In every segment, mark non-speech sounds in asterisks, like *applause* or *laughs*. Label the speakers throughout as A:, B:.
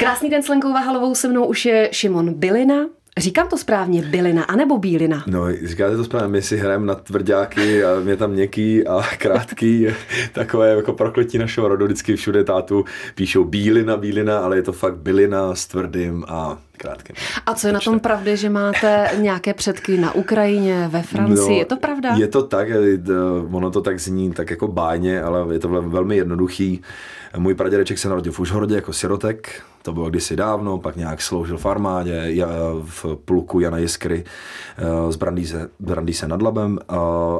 A: Krásný den s Lenkou Vahalovou, se mnou už je Šimon Bilina. Říkám to správně, bylina anebo bílina?
B: No, říkáte to správně, my si hrajeme na tvrdáky a mě tam měkký a krátký, *laughs* takové jako prokletí našeho rodu, vždycky všude tátu píšou bílina, bílina, ale je to fakt bylina s tvrdým a krátkým.
A: A co je na tom pravdy, že máte nějaké předky na Ukrajině, ve Francii, no, je to pravda?
B: Je to tak, ono to tak zní tak jako bájně, ale je to velmi jednoduchý. Můj pradědeček se narodil v Užhorodě jako sirotek, to bylo kdysi dávno, pak nějak sloužil v armádě, v pluku Jana Jiskry eh, z Brandýse, Brandýse nad Labem a,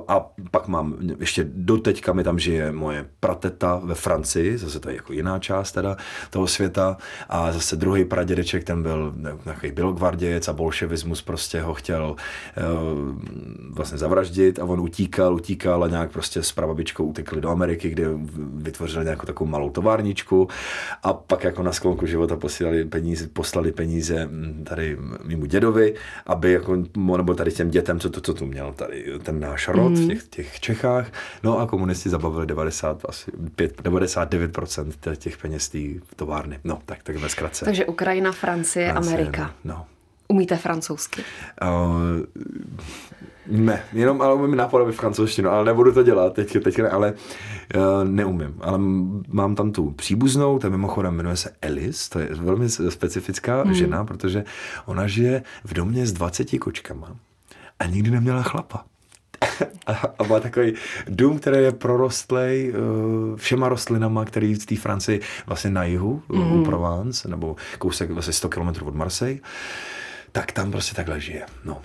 B: a pak mám ještě doteďka mi tam žije moje prateta ve Francii, zase to je jako jiná část teda toho světa a zase druhý pradědeček, ten byl nějaký bylogvardějec a bolševismus prostě ho chtěl uh, vlastně zavraždit a on utíkal, utíkal a nějak prostě s prababičkou utekli do Ameriky, kde vytvořili nějakou takovou malou továrničku a pak jako na sklonku života posílali peníze, poslali peníze mm, tady mimo dědovi, aby jako, nebo tady těm dětem, co to, co tu měl tady ten náš rod mm. v těch, těch Čechách. No a komunisti zabavili 90, asi 5, 99% těch peněz té továrny. No, tak, tak ve zkratce.
A: Takže Ukrajina, Francie, Francie Amerika.
B: No.
A: Umíte francouzsky?
B: Uh, ne, jenom ale umím nápadově francouzštinu, ale nebudu to dělat teď, teď ne, ale uh, neumím. Ale mám tam tu příbuznou, ta mimochodem jmenuje se Alice, to je velmi specifická hmm. žena, protože ona žije v domě s 20 kočkama a nikdy neměla chlapa. *laughs* a má takový dům, který je prorostlej uh, všema rostlinama, který v té Francii vlastně na jihu, mm. u Provence, nebo kousek vlastně 100 km od Marseille, tak tam prostě takhle žije. No.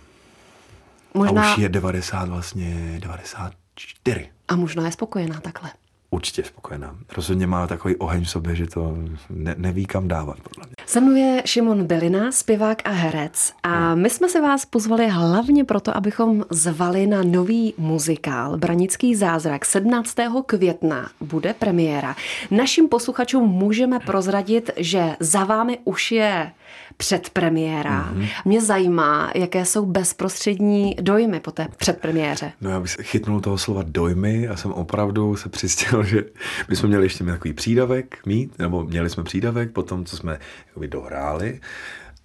B: Možná... A už je 90 vlastně, 94.
A: A možná je spokojená takhle.
B: Určitě spokojená. Rozhodně má takový oheň v sobě, že to ne, neví kam dávat, podle mě.
A: Se mnou Šimon Belina, zpěvák a herec. A my jsme se vás pozvali hlavně proto, abychom zvali na nový muzikál Branický zázrak. 17. května bude premiéra. Našim posluchačům můžeme prozradit, že za vámi už je předpremiéra. Mm-hmm. Mě zajímá, jaké jsou bezprostřední dojmy po té předpremiéře.
B: No já bych chytnul toho slova dojmy a jsem opravdu se přistěl, že my jsme měli ještě takový přídavek mít, nebo měli jsme přídavek po tom, co jsme dohráli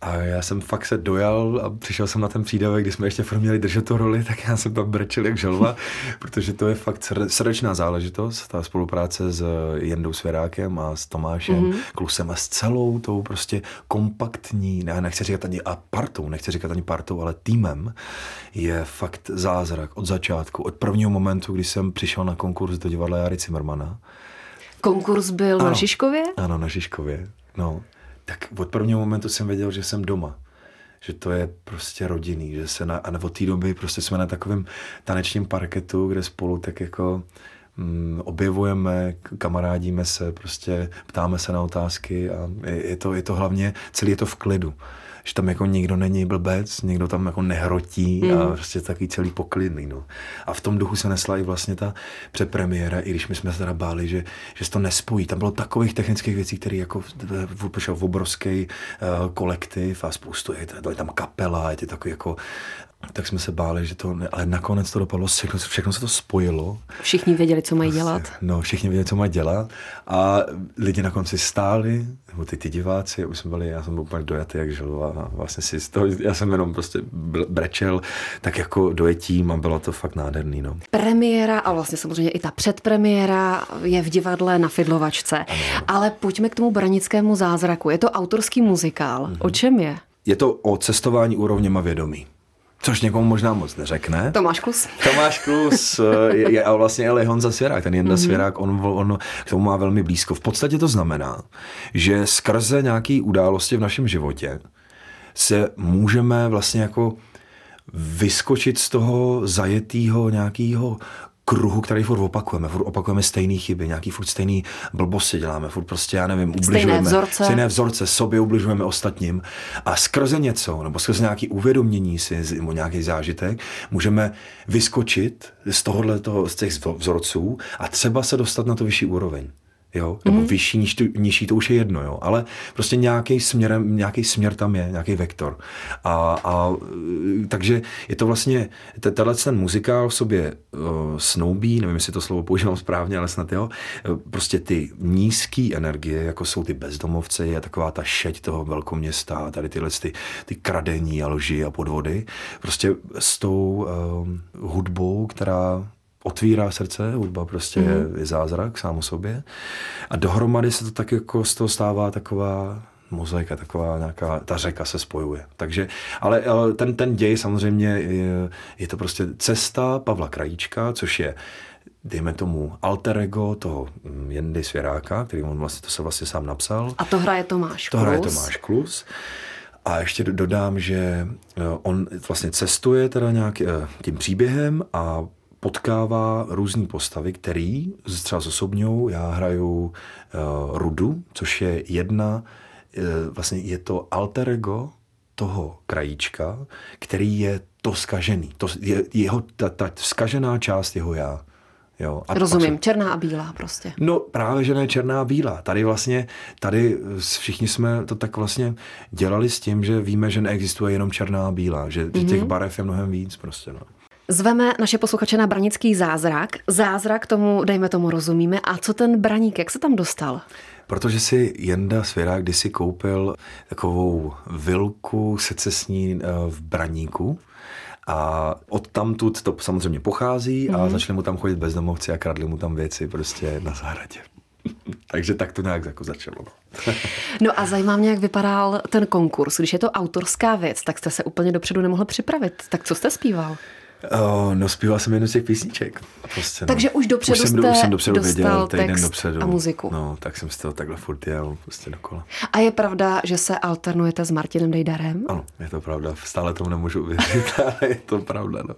B: a já jsem fakt se dojal a přišel jsem na ten přídavek, kdy jsme ještě furt měli držet tu roli, tak já jsem tam brečel jak želva, *laughs* protože to je fakt srdečná záležitost, ta spolupráce s Jendou Svěrákem a s Tomášem mm-hmm. Klusem a s celou tou prostě kompaktní, ne, nechci říkat ani a partou, nechci říkat ani partou, ale týmem, je fakt zázrak od začátku, od prvního momentu, kdy jsem přišel na konkurs do divadla Jary Cimrmana.
A: Konkurs byl ano, na Žižkově?
B: Ano, na Žižkově, no tak od prvního momentu jsem věděl, že jsem doma. Že to je prostě rodinný, že se na, a od té doby prostě jsme na takovém tanečním parketu, kde spolu tak jako mm, objevujeme, kamarádíme se, prostě ptáme se na otázky a je, je, to, je to hlavně, celý je to v klidu že tam jako nikdo není blbec, někdo tam jako nehrotí mm. a prostě takový celý poklidný. No. A v tom duchu se nesla i vlastně ta předpremiéra, i když my jsme se teda báli, že, že se to nespojí. Tam bylo takových technických věcí, které jako přišel v obrovský uh, kolektiv a spoustu, je, je tam kapela, je to takový jako tak jsme se báli, že to, ne, ale nakonec to dopadlo, všechno, všechno se to spojilo.
A: Všichni věděli, co mají dělat.
B: No, všichni věděli, co mají dělat a lidi na konci stáli, nebo ty, ty diváci, už jsme byli, já jsem byl úplně dojatý jak žil a vlastně si z toho, já jsem jenom prostě brečel, tak jako dojetím a bylo to fakt nádherný, no.
A: Premiéra a vlastně samozřejmě i ta předpremiéra je v divadle na Fidlovačce, ano. ale pojďme k tomu branickému zázraku. Je to autorský muzikál. Mm-hmm. O čem je?
B: Je to o cestování úrovněma vědomí. Což někomu možná moc neřekne.
A: Tomáš Klus.
B: Tomáš Klus je, je, a vlastně ale Honza Svěrák, ten Jenda mm-hmm. Svěrák, on, on k tomu má velmi blízko. V podstatě to znamená, že skrze nějaké události v našem životě se můžeme vlastně jako vyskočit z toho zajetého nějakého kruhu, který furt opakujeme. Furt opakujeme stejné chyby, nějaký furt stejný blbosti děláme, furt prostě, já nevím, ubližujeme. Stejné
A: vzorce.
B: Stejné vzorce, sobě ubližujeme ostatním. A skrze něco, nebo skrze nějaký uvědomění si, nebo nějaký zážitek, můžeme vyskočit z tohohle toho, z těch vzorců a třeba se dostat na to vyšší úroveň. Jo, nebo mm. vyšší, niž, nižší, to už je jedno, jo, ale prostě nějaký směr, nějaký směr tam je, nějaký vektor. A, a takže je to vlastně, tenhle ten muzikál v sobě uh, snoubí, nevím, jestli to slovo používám správně, ale snad jo, prostě ty nízké energie, jako jsou ty bezdomovce, je taková ta šeť toho velkoměsta, tady tyhle ty, ty kradení a lži a podvody, prostě s tou uh, hudbou, která otvírá srdce, hudba prostě mm-hmm. je, zázrak sám o sobě. A dohromady se to tak jako z toho stává taková mozaika, taková nějaká, ta řeka se spojuje. Takže, ale, ale ten, ten děj samozřejmě je, je to prostě cesta Pavla Krajíčka, což je dejme tomu alter ego toho Jendy Svěráka, který on vlastně, to se vlastně sám napsal.
A: A to hraje Tomáš
B: Klus. To hraje Tomáš Klus. A ještě dodám, že eh, on vlastně cestuje teda nějak eh, tím příběhem a potkává různé postavy, který třeba osobňou, já hraju uh, Rudu, což je jedna, uh, vlastně je to alter ego toho krajíčka, který je to skažený. To je jeho, ta, ta skažená část jeho já.
A: Jo, a Rozumím, se... černá a bílá prostě.
B: No právě, že ne černá a bílá. Tady vlastně, tady všichni jsme to tak vlastně dělali s tím, že víme, že neexistuje jenom černá a bílá, že, mm-hmm. těch mhm. barev je mnohem víc prostě. No.
A: Zveme naše posluchače na branický zázrak. Zázrak tomu, dejme tomu, rozumíme. A co ten braník, jak se tam dostal?
B: Protože si Jenda Svěrák kdysi koupil takovou vilku secesní eh, v Braníku, a od tamtud to samozřejmě pochází mm-hmm. a mhm. začali mu tam chodit bezdomovci a kradli mu tam věci prostě na zahradě. *laughs* Takže tak to nějak jako začalo.
A: No. no a zajímá mě, jak vypadal ten konkurs. Když je to autorská věc, tak jste se úplně dopředu nemohl připravit. Tak co jste zpíval?
B: Uh, no zpíval jsem jednu z těch písniček.
A: Prostě, no. Takže už dopředu už jsem,
B: jste už jsem dopředu věděl,
A: týden dopředu. a muziku.
B: No, tak jsem si to takhle furt jel prostě dokola.
A: A je pravda, že se alternujete s Martinem Dejdarem?
B: Ano, je to pravda. Stále tomu nemůžu uvěřit, *laughs* ale je to pravda, no.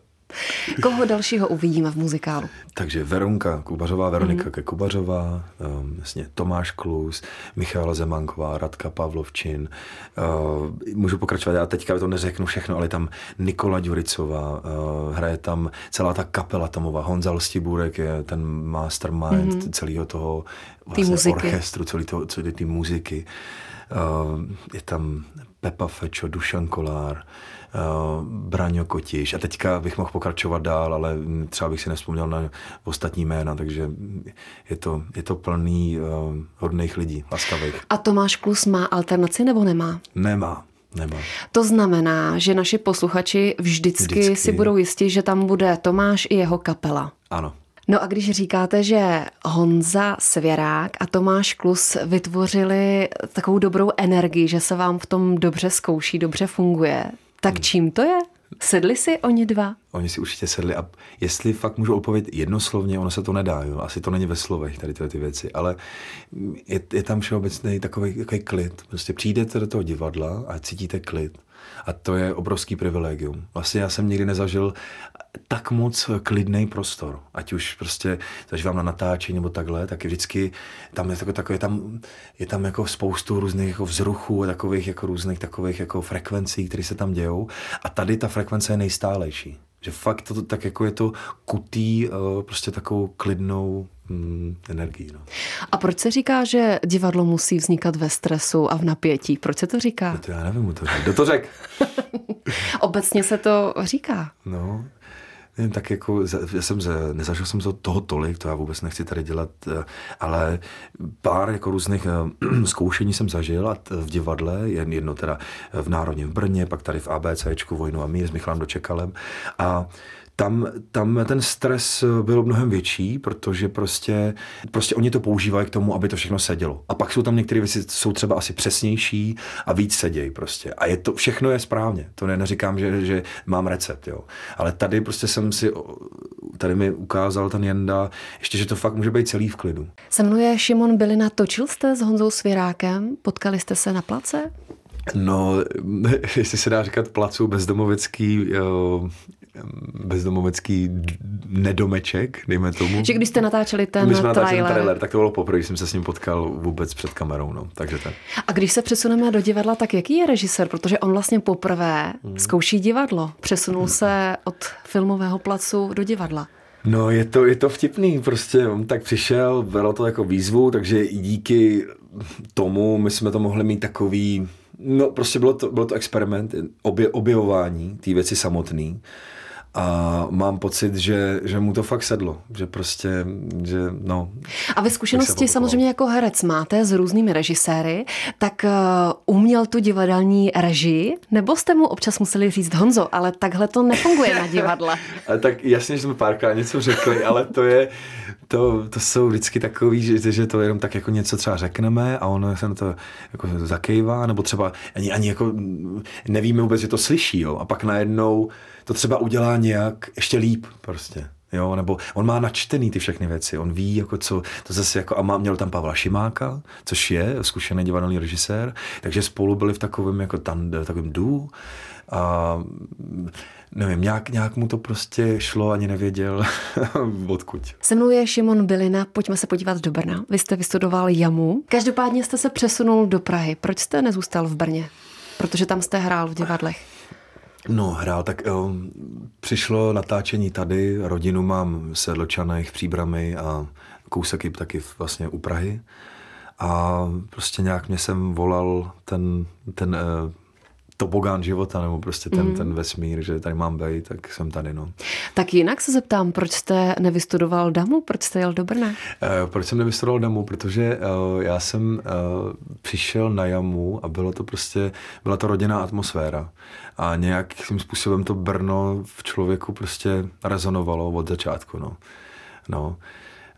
A: Koho dalšího uvidíme v muzikálu?
B: Takže Veronka Kubařová, Veronika mm-hmm. Kubařová, um, jasně, Tomáš Klus, Michála Zemanková, Radka Pavlovčin. Uh, můžu pokračovat, já teďka to neřeknu všechno, ale tam Nikola Ďuricová, uh, hraje tam celá ta kapela Tomova, Honza Lstibůrek je ten mastermind mm-hmm. celého toho vlastně orchestru, celý ty muziky. Uh, je tam Pepa Fečo, Dušan Kolár, uh, Braňo Kotiš a teďka bych mohl pokračovat dál, ale třeba bych si nespomněl na ostatní jména, takže je to, je to plný uh, hodných lidí, laskavých.
A: A Tomáš Klus má alternaci nebo nemá?
B: Nemá. Nemá.
A: To znamená, že naši posluchači vždycky, vždycky si budou jistí, že tam bude Tomáš i jeho kapela.
B: Ano.
A: No a když říkáte, že Honza Svěrák a Tomáš Klus vytvořili takovou dobrou energii, že se vám v tom dobře zkouší, dobře funguje, tak hmm. čím to je? Sedli si oni dva?
B: Oni si určitě sedli a jestli fakt můžu odpovědět jednoslovně, ono se to nedá, jo? asi to není ve slovech, tady tyhle ty věci, ale je, je tam všeobecný takový, takový klid. Prostě přijdete do toho divadla a cítíte klid. A to je obrovský privilegium. Vlastně já jsem nikdy nezažil tak moc klidný prostor. Ať už prostě zažívám na natáčení nebo takhle, tak vždycky tam je, tako, tako, je, tam, je tam jako spoustu různých jako vzruchů a takových jako různých takových jako frekvencí, které se tam dějou. A tady ta frekvence je nejstálejší. Že fakt to, tak jako je to kutý uh, prostě takovou klidnou mm, energií. No.
A: A proč se říká, že divadlo musí vznikat ve stresu a v napětí? Proč se to říká?
B: No to já nevím, to řek. Kdo to řekl? *laughs*
A: Obecně se to říká.
B: No, nevím, tak jako, já jsem, nezažil jsem toho tolik, to já vůbec nechci tady dělat, eh, ale pár jako různých eh, *clears throat* zkoušení jsem zažil a v divadle, jedno teda v Národním v Brně, pak tady v ABCčku Vojnu a mír s Michalem Dočekalem a tam, tam ten stres byl mnohem větší, protože prostě, prostě oni to používají k tomu, aby to všechno sedělo. A pak jsou tam některé věci, jsou třeba asi přesnější a víc sedějí prostě. A je to, všechno je správně. To ne, neříkám, že, že mám recept, jo. Ale tady prostě jsem si, tady mi ukázal ten Jenda, ještě, že to fakt může být celý v klidu.
A: Se mnou Šimon Bylina. Točil jste s Honzou Svěrákem? Potkali jste se na place?
B: No, *laughs* jestli se dá říkat placu bezdomovecký, jo, bezdomovecký nedomeček, dejme tomu.
A: Že když jste natáčeli ten
B: My jsme
A: trailer.
B: ten trailer, tak to bylo poprvé, když jsem se s ním potkal vůbec před kamerou, no, takže tak.
A: A když se přesuneme do divadla, tak jaký je režisér? Protože on vlastně poprvé hmm. zkouší divadlo. Přesunul hmm. se od filmového placu do divadla.
B: No je to, je to vtipný, prostě on tak přišel, bylo to jako výzvu, takže i díky tomu my jsme to mohli mít takový, no prostě bylo to, bylo to experiment, obje, objevování té věci samotný a mám pocit, že, že mu to fakt sedlo, že prostě, že no.
A: A vy zkušenosti samozřejmě jako herec máte s různými režiséry, tak uh, uměl tu divadelní režii, nebo jste mu občas museli říct Honzo, ale takhle to nefunguje na divadle. *laughs*
B: tak jasně, že jsme párkrát něco řekli, ale to je, to, to jsou vždycky takový, že, že to jenom tak jako něco třeba řekneme a ono se na to jako zakejvá, nebo třeba ani, ani jako nevíme vůbec, že to slyší, jo, a pak najednou to třeba udělá nějak ještě líp prostě. Jo, nebo on má načtený ty všechny věci, on ví, jako co, to zase jako, a má, měl tam Pavla Šimáka, což je zkušený divadelní režisér, takže spolu byli v takovém jako tam, takovém dů a nevím, nějak, nějak mu to prostě šlo, ani nevěděl *laughs* odkud.
A: Se mnou je Šimon Bilina, pojďme se podívat do Brna. Vy jste vystudoval JAMu, každopádně jste se přesunul do Prahy. Proč jste nezůstal v Brně? Protože tam jste hrál v divadlech.
B: No, hrál, tak um, přišlo natáčení tady, rodinu mám v Sedločanech, v Příbrami a kousek taky vlastně u Prahy. A prostě nějak mě jsem volal ten, ten uh, tobogán života, nebo prostě ten, mm. ten vesmír, že tady mám být, tak jsem tady, no.
A: Tak jinak se zeptám, proč jste nevystudoval DAMu, proč jste jel do Brna? Uh,
B: proč jsem nevystudoval DAMu, protože uh, já jsem uh, přišel na JAMu a bylo to prostě, byla to rodinná atmosféra a nějakým způsobem to Brno v člověku prostě rezonovalo od začátku, no. No.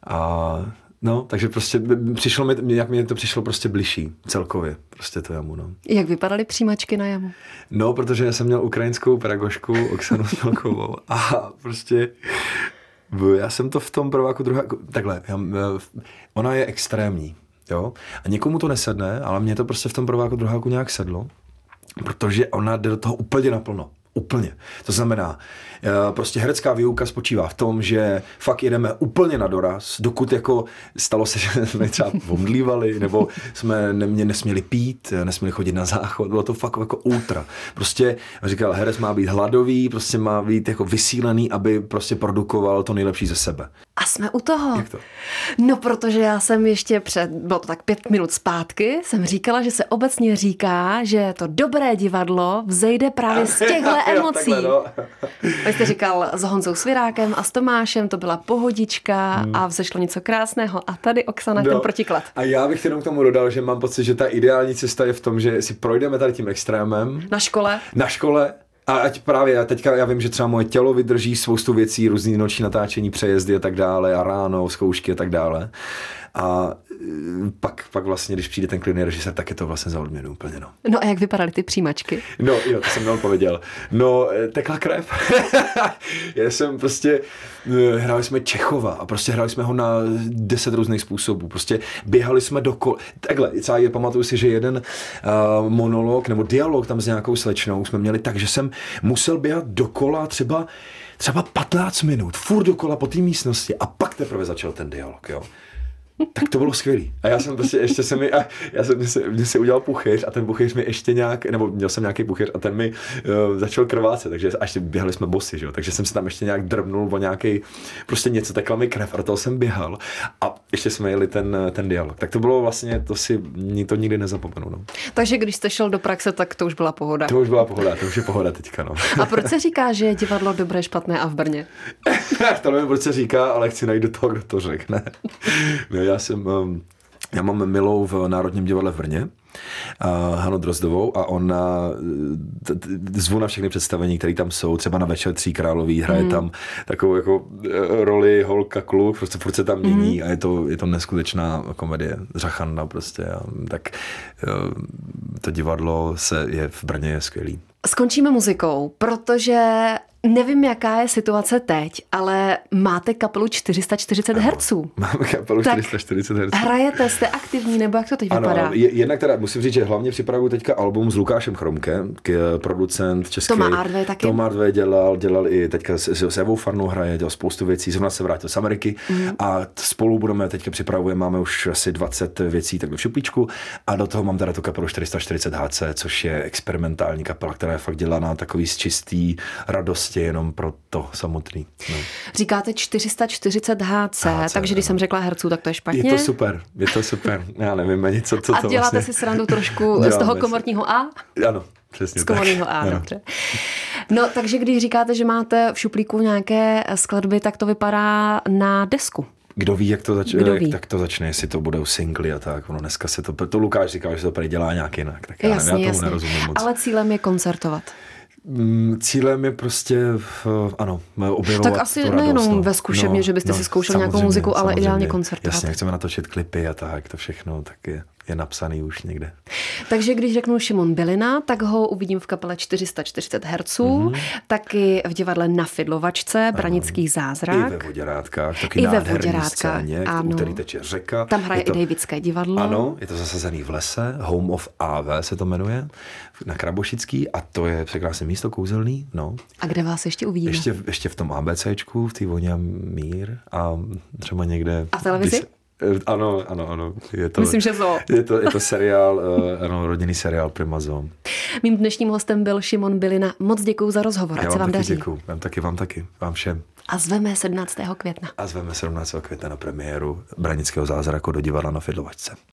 B: A No, takže prostě přišlo mi, jak mi to přišlo prostě bližší celkově, prostě to jamu, no.
A: Jak vypadaly přijímačky na jamu?
B: No, protože já jsem měl ukrajinskou pedagožku Oksanu Smelkovou *laughs* a prostě já jsem to v tom prváku druhá, takhle, já, ona je extrémní, jo, a někomu to nesedne, ale mě to prostě v tom prváku druháku nějak sedlo, protože ona jde do toho úplně naplno. Úplně. To znamená, eh, prostě herecká výuka spočívá v tom, že fakt jedeme úplně na doraz, dokud jako stalo se, *laughs* že jsme třeba omdlívali, nebo jsme nemě, nesměli pít, nesměli chodit na záchod, bylo to fakt jako ultra. Prostě říkal, herec má být hladový, prostě má být jako vysílený, aby prostě produkoval to nejlepší ze sebe.
A: A jsme u toho.
B: Jak to?
A: No, protože já jsem ještě před, bylo to tak pět minut zpátky, jsem říkala, že se obecně říká, že to dobré divadlo vzejde právě z *laughs* těchto emocí. jo, no. Vy jste říkal s Honzou Svirákem a s Tomášem, to byla pohodička hmm. a vzešlo něco krásného. A tady Oksana no. ten protiklad.
B: A já bych jenom k tomu dodal, že mám pocit, že ta ideální cesta je v tom, že si projdeme tady tím extrémem.
A: Na škole.
B: Na škole a ať právě, teďka já vím, že třeba moje tělo vydrží spoustu věcí, různý noční natáčení, přejezdy a tak dále, a ráno, zkoušky a tak dále. A e, pak, pak vlastně, když přijde ten klidný režisér, tak je to vlastně za odměnu úplně, no.
A: No a jak vypadaly ty přijímačky?
B: No jo, to jsem neodpověděl. No, e, tekla krev. *laughs* Já jsem prostě, e, hráli jsme Čechova a prostě hráli jsme ho na deset různých způsobů. Prostě běhali jsme do kol... Takhle, třeba je, pamatuju si, že jeden uh, monolog nebo dialog tam s nějakou slečnou jsme měli tak, že jsem musel běhat dokola třeba třeba 15 minut, furt dokola po té místnosti a pak teprve začal ten dialog, jo tak to bylo skvělý. A já jsem prostě ještě se mi, a já jsem se, mě si udělal puchyř a ten puchyř mi ještě nějak, nebo měl jsem nějaký puchyř a ten mi uh, začal krvácet, takže až běhali jsme bosy, že jo, takže jsem se tam ještě nějak drbnul o nějaký, prostě něco, tekla mi krev a toho jsem běhal a ještě jsme jeli ten, ten dialog. Tak to bylo vlastně, to si to nikdy nezapomenu. No.
A: Takže když jste šel do praxe, tak to už byla pohoda.
B: To už byla pohoda, to už je pohoda teďka. No. *laughs*
A: A proč se říká, že je divadlo dobré, špatné a v Brně? *laughs*
B: to nevím, proč se říká, ale chci najít do toho, kdo to řekne. no, *laughs* já jsem, um, já mám milou v Národním divadle v Brně, Hanu Drozdovou a ona zvu na všechny představení, které tam jsou, třeba na Večer tří králový, hraje mm. tam takovou jako e, roli holka kluk, prostě furt se tam mění mm. a je to, je to neskutečná komedie, řachanda prostě. A, tak uh, to divadlo se je v Brně je skvělý.
A: Skončíme muzikou, protože Nevím, jaká je situace teď, ale máte kapelu 440 Hz.
B: Máme kapelu 440 Hz.
A: Hrajete, jste aktivní, nebo jak to teď ano, vypadá?
B: Je, jednak teda musím říct, že hlavně připravuju teďka album s Lukášem Chromkem, k, producent český.
A: Toma Ardve taky.
B: Toma Ardve dělal, dělal i teďka s, s Evou Farnou hraje, dělal spoustu věcí, zrovna se vrátil z Ameriky mm. a spolu budeme teďka připravujeme, máme už asi 20 věcí tak v šuplíčku a do toho mám teda tu kapelu 440 HC, což je experimentální kapela, která je fakt dělaná takový z čistý radosti prostě jenom pro to samotný. No.
A: Říkáte 440 HC, HC takže když no. jsem řekla herců, tak to je špatně.
B: Je to super, je to super. Já nevím ani, co, co
A: A
B: to
A: děláte vlastně... si srandu trošku z toho komorního A?
B: Ano, přesně
A: Z komorního A, dobře. No, takže když říkáte, že máte v šuplíku nějaké skladby, tak to vypadá na desku.
B: Kdo ví, jak to začne, ví? tak to začne, jestli to budou singly a tak. Ono dneska se to, to Lukáš říkal, že to prý dělá nějak jinak, tak já, jasně, nevím, já tomu jasně. nerozumím moc.
A: Ale cílem je koncertovat.
B: Mm, cílem je prostě, ano, objevovat
A: Tak asi nejenom no. ve zkušebně, no, že byste no, si zkoušel nějakou muziku, ale ideálně koncertovat.
B: Jasně, chceme natočit klipy a tak, to všechno, tak je je napsaný už někde.
A: Takže když řeknu Šimon Bylina, tak ho uvidím v kapele 440 Hz, mm-hmm. taky v divadle na Fidlovačce, Branický zázrak.
B: I ve Voděrátkách, taky I ve Voděrátkách, scéně, ano. který teče řeka.
A: Tam hraje to, i Davidské divadlo.
B: Ano, je to zasazený v lese, Home of AV se to jmenuje, na Krabošický a to je překrásné místo, kouzelný. No.
A: A kde vás ještě uvidíme?
B: Ještě, ještě v tom ABCčku, v té voně Mír a třeba někde...
A: A v televizi? Když,
B: ano, ano, ano.
A: Je to, Myslím, že zo.
B: Je to, je to seriál, uh, ano, rodinný seriál Primazon.
A: Mým dnešním hostem byl Šimon Bilina. Moc děkuji za rozhovor, ať se vám daří.
B: Děkuji, vám taky, vám taky, vám všem.
A: A zveme 17. května.
B: A zveme 17. května na premiéru Branického zázraku do divadla na Fidlovačce.